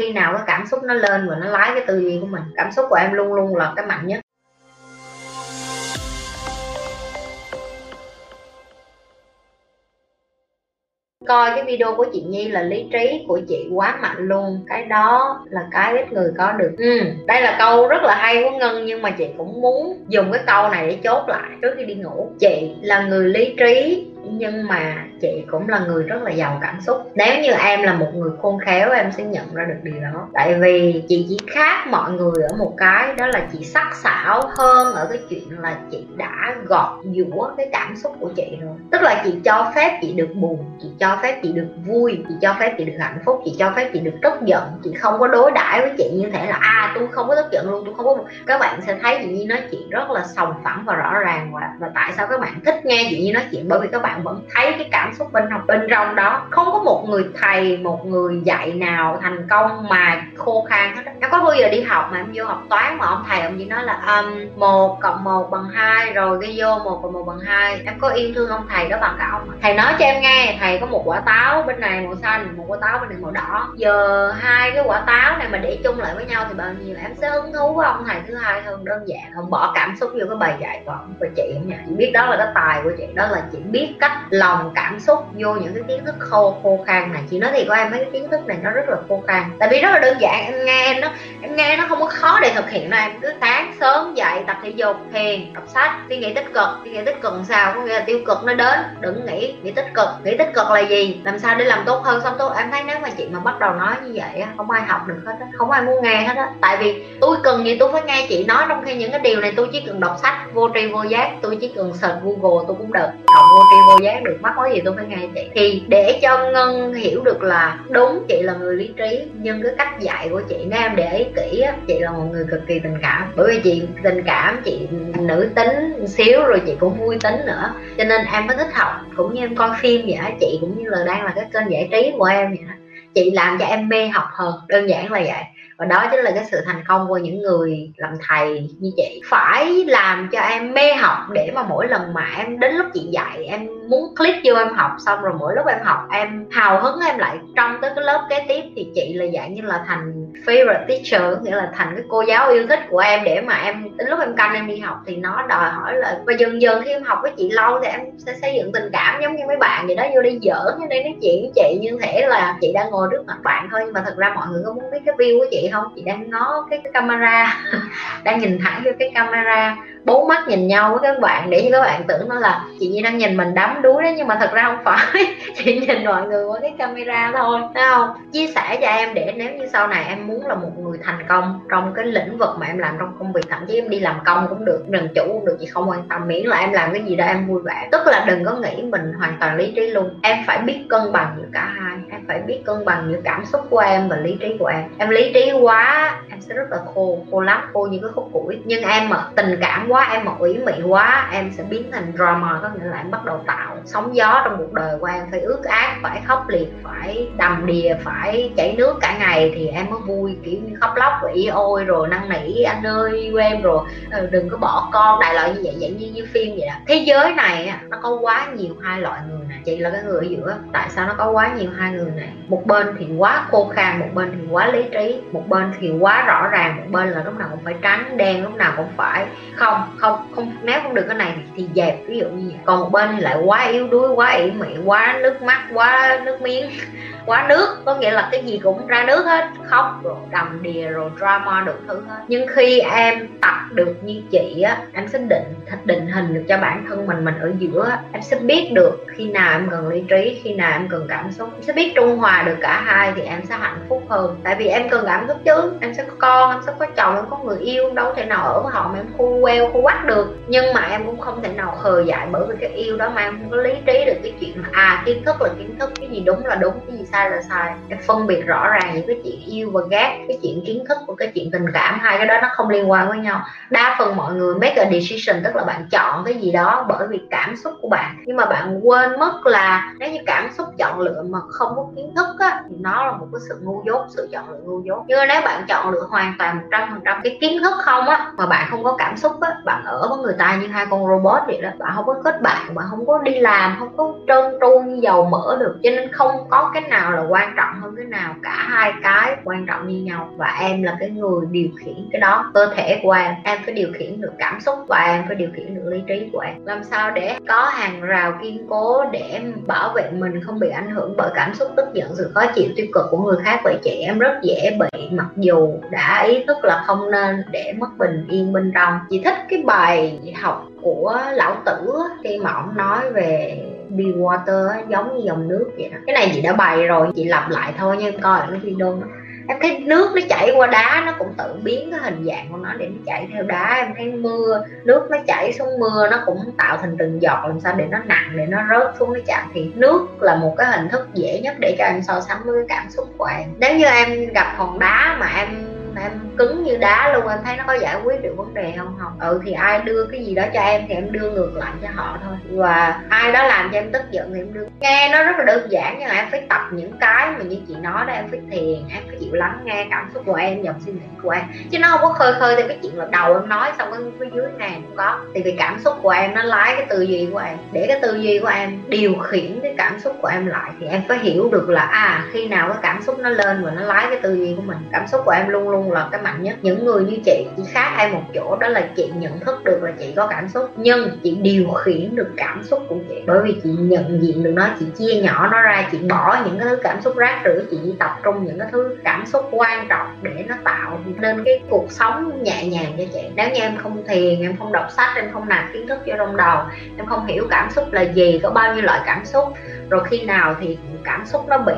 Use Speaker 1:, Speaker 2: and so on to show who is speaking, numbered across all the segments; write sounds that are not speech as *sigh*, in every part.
Speaker 1: khi nào cái cảm xúc nó lên và nó lái cái tư duy của mình cảm xúc của em luôn luôn là cái mạnh nhất. Coi cái video của chị Nhi là lý trí của chị quá mạnh luôn cái đó là cái ít người có được. Ừ, đây là câu rất là hay của Ngân nhưng mà chị cũng muốn dùng cái câu này để chốt lại trước khi đi ngủ. Chị là người lý trí nhưng mà chị cũng là người rất là giàu cảm xúc. Nếu như em là một người khôn khéo em sẽ nhận ra được điều đó. Tại vì chị chỉ khác mọi người ở một cái đó là chị sắc sảo hơn ở cái chuyện là chị đã gọt giũa cái cảm xúc của chị rồi. Tức là chị cho phép chị được buồn chị cho phép chị được vui chị cho phép chị được hạnh phúc chị cho phép chị được tức giận. Chị không có đối đãi với chị như thể là à tôi không có tức giận luôn tôi không có các bạn sẽ thấy chị như nói chuyện rất là sòng phẳng và rõ ràng và, và tại sao các bạn thích nghe chị như nói chuyện? Bởi vì các bạn bạn vẫn thấy cái cảm xúc bên trong bên trong đó không có một người thầy một người dạy nào thành công mà khô khan hết nó có bao giờ đi học mà em vô học toán mà ông thầy ông chỉ nói là um, một cộng một bằng hai rồi ghi vô một cộng một bằng hai em có yêu thương ông thầy đó bằng cả ông thầy nói cho em nghe thầy có một quả táo bên này màu xanh một quả táo bên này màu đỏ. Giờ hai cái quả táo này mà để chung lại với nhau thì bao nhiêu em sẽ hứng thú với ông thầy thứ hai hơn đơn giản không bỏ cảm xúc vô cái bài dạy của ông và chị không nhỉ chị biết đó là cái tài của chị đó là chị biết cách lòng cảm xúc vô những cái kiến thức khô khô khan này. Chị nói thì của em, mấy cái kiến thức này nó rất là khô khan. Tại vì rất là đơn giản, em nghe em nó em nghe nó không có khó để thực hiện đâu. Em cứ sáng sớm dậy, tập thể dục, thiền, đọc sách, suy nghĩ tích cực. Suy nghĩ tích cực sao? Có nghĩa là tiêu cực nó đến. Đừng nghĩ nghĩ tích cực. Nghĩ tích cực là gì? Làm sao để làm tốt hơn? Xong tốt em thấy nếu mà chị mà bắt đầu nói như vậy không ai học được hết á. Không ai muốn nghe hết á. Tại vì tôi cần gì tôi phải nghe chị nói. Trong khi những cái điều này tôi chỉ cần đọc sách vô tri vô giác, tôi chỉ cần search google tôi cũng được. Học vô tri vô giác được mắc có gì tôi phải nghe chị. Thì để cho ngân hiểu được là đúng, chị là người lý trí, nhưng cái cách dạy của chị nếu em để ý kỹ á, chị là một người cực kỳ tình cảm. Bởi vì chị tình cảm, chị nữ tính xíu, rồi chị cũng vui tính nữa. Cho nên em mới thích học, cũng như em coi phim vậy á, chị cũng như là đang là cái kênh giải trí của em vậy đó chị làm cho em mê học hơn, đơn giản là vậy. Và đó chính là cái sự thành công của những người làm thầy như chị. Phải làm cho em mê học để mà mỗi lần mà em đến lúc chị dạy, em muốn click vô em học xong rồi mỗi lúc em học em hào hứng em lại trong tới cái lớp kế tiếp thì chị là dạng như là thành favorite teacher nghĩa là thành cái cô giáo yêu thích của em để mà em đến lúc em canh em đi học thì nó đòi hỏi là và dần dần khi em học với chị lâu thì em sẽ xây dựng tình cảm giống như mấy bạn vậy đó vô đi giỡn như đây nói chuyện với chị như thể là chị đang ngồi trước mặt bạn thôi. Nhưng mà thật ra mọi người có muốn biết cái view của chị không? Chị đang ngó cái, cái camera *laughs* đang nhìn thẳng vô cái camera bốn mắt nhìn nhau với các bạn để cho các bạn tưởng nó là chị Nhi đang nhìn mình đắm đuối đấy nhưng mà thật ra không phải. *laughs* Chị nhìn mọi người qua cái camera thôi, thấy không? Chia sẻ cho em để nếu như sau này em muốn là một người thành công trong cái lĩnh vực mà em làm trong công việc, thậm chí em đi làm công cũng được, làm chủ cũng được, chị không quan tâm, miễn là em làm cái gì đó em vui vẻ. Tức là đừng có nghĩ mình hoàn toàn lý trí luôn. Em phải biết cân bằng giữa cả hai, em phải biết cân bằng giữa cảm xúc của em và lý trí của em. Em lý trí quá, em sẽ rất là khô khô lắm, khô như cái khúc củi. Nhưng em mà tình cảm quá em mà ủy mị quá em sẽ biến thành drama có nghĩa là em bắt đầu tạo sóng gió trong cuộc đời của em phải ước ác phải khóc liệt phải đầm đìa phải chảy nước cả ngày thì em mới vui kiểu như khóc lóc và ôi rồi năn nỉ anh ơi yêu em rồi ờ, đừng có bỏ con. Đại loại như vậy vậy như, như phim vậy đó. Thế giới này nó có quá nhiều hai loại người này chị là cái người ở giữa tại sao nó có quá nhiều hai người này? Một bên thì quá khô khan một bên thì quá lý trí một bên thì quá rõ ràng một bên là lúc nào cũng phải trắng đen lúc nào cũng phải không không không nếu không được cái này thì dẹp, ví dụ như vậy. Còn một bên thì lại quá yếu đuối, quá ỉ mị, quá nước mắt, quá nước miếng quá nước, có nghĩa là cái gì cũng ra nước hết, khóc rồi đầm đìa rồi drama đủ thứ hết. Nhưng khi em tập được như chị á, em sẽ định định hình được cho bản thân mình mình ở giữa em sẽ biết được khi nào em cần lý trí, khi nào em cần cảm xúc. Em sẽ biết trung hòa được cả hai thì em sẽ hạnh phúc hơn. Tại vì em cần cảm xúc chứ, em sẽ có con, em sẽ có chồng, em có người yêu, đâu thể nào ở với họ mà em khu queo khu quắt được. Nhưng mà em cũng không thể nào khờ dại bởi vì cái yêu đó mà em không có lý trí được cái chuyện mà à kiến thức là kiến thức, cái gì đúng là đúng, cái gì sai là sai. Em phân biệt rõ ràng những cái chuyện yêu và ghét, cái chuyện kiến thức và cái chuyện tình cảm, hai cái đó nó không liên quan với nhau. Đa phần mọi người make a decision, tức là bạn chọn cái gì đó bởi vì cảm xúc của bạn. Nhưng mà bạn quên mất là nếu như cảm xúc chọn lựa mà không có kiến thức á, thì nó là một cái sự ngu dốt, sự chọn lựa ngu dốt. Nhưng nếu bạn chọn lựa hoàn toàn một trăm phần trăm cái kiến thức không á, mà bạn không có cảm xúc á, bạn ở với người ta như hai con robot vậy đó, bạn không có kết bạn bạn không có đi làm, không có trơn tru như dầu mỡ được, cho nên không có cái nào nào là quan trọng hơn cái nào? Cả hai cái quan trọng như nhau. Và em là cái người điều khiển cái đó, cơ thể của em. Em phải điều khiển được cảm xúc và em, phải điều khiển được lý trí của em. Làm sao để có hàng rào kiên cố để bảo vệ mình không bị ảnh hưởng bởi cảm xúc, tức giận, sự khó chịu tiêu cực của người khác? Vậy chị em rất dễ bị, mặc dù đã ý thức là không nên, để mất bình yên bên trong. Chị thích cái bài học của lão tử khi mà ông nói về be water giống như dòng nước vậy đó. Cái này chị đã bày rồi, chị lặp lại thôi nha em coi cái video đó. Em thấy nước nó chảy qua đá, nó cũng tự biến cái hình dạng của nó để nó chảy theo đá. Em thấy mưa, nước nó chảy xuống mưa, nó cũng tạo thành từng giọt làm sao để nó nặng, để nó rớt xuống cái chạm. Thì nước là một cái hình thức dễ nhất để cho em so sánh với cái cảm xúc của em. Nếu như em gặp hòn đá mà em em cứng như đá luôn em thấy nó có giải quyết được vấn đề không không? Ừ thì ai đưa cái gì đó cho em thì em đưa ngược lại cho họ thôi. Và ai đó làm cho em tức giận thì em đưa. Nghe nó rất là đơn giản nhưng mà em phải tập những cái mà như chị nói đó, em phải thiền, em phải chịu lắng nghe cảm xúc của em, dòng suy nghĩ của em. Chứ nó không có khơi khơi theo cái chuyện là đầu em nói xong cái phía dưới này cũng có. Thì vì cảm xúc của em nó lái cái tư duy của em. Để cái tư duy của em điều khiển cái cảm xúc của em lại thì em phải hiểu được là à khi nào cái cảm xúc nó lên và nó lái cái tư duy của mình. Cảm xúc của em luôn luôn là cái mạnh nhất. Những người như chị chỉ khác hay một chỗ, đó là chị nhận thức được là chị có cảm xúc. Nhưng chị điều khiển được cảm xúc của chị. Bởi vì chị nhận diện được nó, chị chia nhỏ nó ra, chị bỏ những cái thứ cảm xúc rác rưởi, chị chỉ tập trung những cái thứ cảm xúc quan trọng để nó tạo nên cái cuộc sống nhẹ nhàng cho chị. Nếu như em không thiền, em không đọc sách, em không nạp kiến thức vô trong đầu, em không hiểu cảm xúc là gì, có bao nhiêu loại cảm xúc, rồi khi nào thì cảm xúc nó bị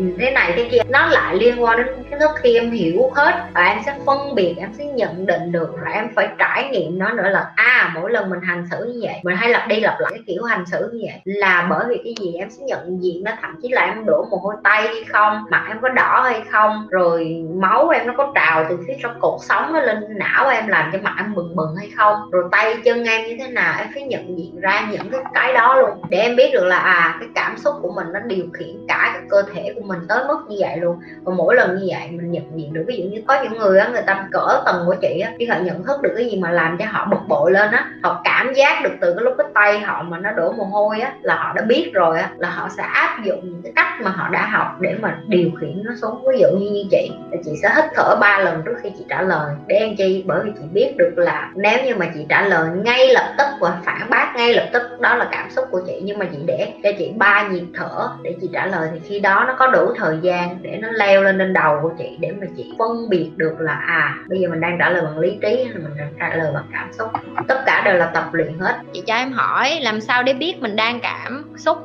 Speaker 1: Ừ. thế này thế kia, nó lại liên quan đến kiến thức khi em hiểu hết và em sẽ phân biệt, em sẽ nhận định được rồi em phải trải nghiệm nó nữa là à mỗi lần mình hành xử như vậy, mình hay lặp đi lặp lại cái kiểu hành xử như vậy là bởi vì cái gì em sẽ nhận diện nó, thậm chí là em đổ mồ hôi tay hay không, mặt em có đỏ hay không, rồi máu em nó có trào từ phía trong cột sống nó lên, não em làm cho mặt em bừng bừng hay không, rồi tay chân em như thế nào, em phải nhận diện ra những cái cái đó luôn. Để em biết được là à cái cảm xúc của mình nó điều khiển cả cái cơ thể của mình tới mức như vậy luôn. Và mỗi lần như vậy mình nhận diện được, ví dụ như có những người á, người ta cỡ tầng của chị á, khi họ nhận thức được cái gì mà làm cho họ bực bội lên á, họ cảm giác được từ cái lúc cái tay họ mà nó đổ mồ hôi á, là họ đã biết rồi á, là họ sẽ áp dụng những cái cách mà họ đã học để mà điều khiển nó xuống. Ví dụ như như chị, là chị sẽ hít thở ba lần trước khi chị trả lời. Để anh chi? Bởi vì chị biết được là nếu như mà chị trả lời ngay lập tức và phản bác ngay lập tức, đó là cảm xúc của chị. Nhưng mà chị để cho chị ba nhịp thở để chị trả lời, thì khi đó nó có đủ thời gian để nó leo lên lên đầu của chị để mà chị phân biệt được là à bây giờ mình đang trả lời bằng lý trí hay mình đang trả lời bằng cảm xúc. Tất cả đều là tập luyện hết.
Speaker 2: Chị cho em hỏi làm sao để biết mình đang cảm xúc?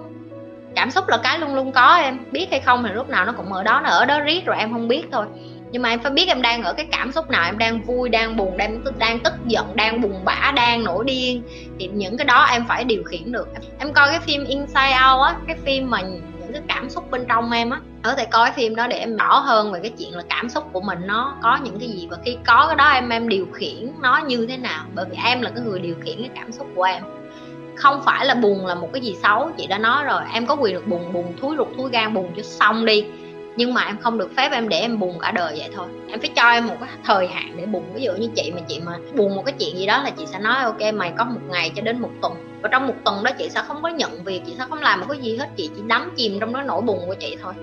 Speaker 2: Cảm xúc là cái luôn luôn có em. Biết hay không thì lúc nào nó cũng ở đó, nó ở đó riết rồi em không biết thôi. Nhưng mà em phải biết em đang ở cái cảm xúc nào, em đang vui, đang buồn, đang tức đang tức giận, đang buồn bã, đang nổi điên. Thì những cái đó em phải điều khiển được. Em coi cái phim Inside Out á, cái phim mà những cái cảm xúc bên trong em á. Có thể coi phim đó để em rõ hơn về cái chuyện là cảm xúc của mình nó có những cái gì và khi có cái đó em em điều khiển nó như thế nào. Bởi vì em là cái người điều khiển cái cảm xúc của em. Không phải là buồn là một cái gì xấu, chị đã nói rồi. Em có quyền được buồn buồn thúi ruột thúi gan, buồn cho xong đi nhưng mà em không được phép em để em buồn cả đời vậy thôi. Em phải cho em một cái thời hạn để buồn. Ví dụ như chị mà chị mà buồn một cái chuyện gì đó là chị sẽ nói, ok, mày có một ngày cho đến một tuần. Và trong một tuần đó chị sẽ không có nhận việc, chị sẽ không làm một cái gì hết. Chị chỉ đắm chìm trong đó nỗi buồn của chị thôi.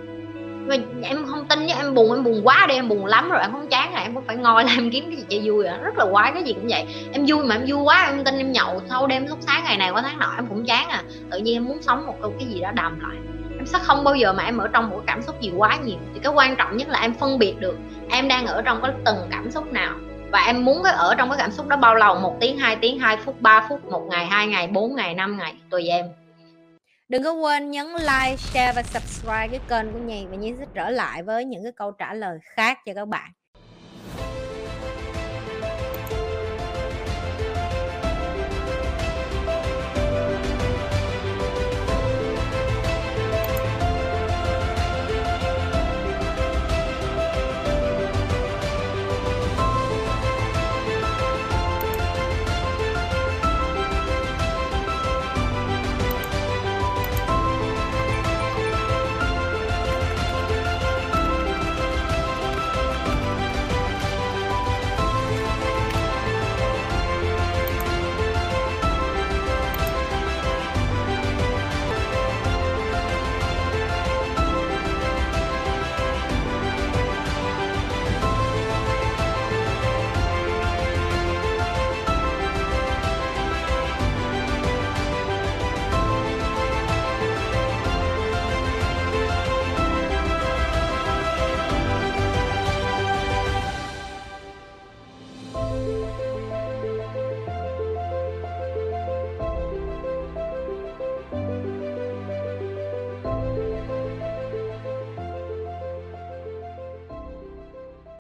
Speaker 2: Mà em không tin nhé em buồn em buồn quá đi, em buồn lắm rồi, em không chán là em cũng phải ngồi làm *laughs* kiếm cái gì cho vui à. Rất là quái, cái gì cũng vậy. Em vui mà em vui quá, em tin em nhậu thâu đêm lúc sáng, ngày này qua tháng nọ em cũng chán à. Tự nhiên em muốn sống một câu cái gì đó đầm lại em sẽ không bao giờ mà em ở trong một cảm xúc gì quá nhiều. Thì cái quan trọng nhất là em phân biệt được em đang ở trong cái từng cảm xúc nào. Và em muốn cái ở trong cái cảm xúc đó bao lâu? Một tiếng hai tiếng hai phút ba phút một ngày hai ngày bốn ngày năm ngày? Tùy em. Đừng có quên nhấn like, share và subscribe cái kênh của nhì và Nhi sẽ trở lại với những cái câu trả lời khác cho các bạn.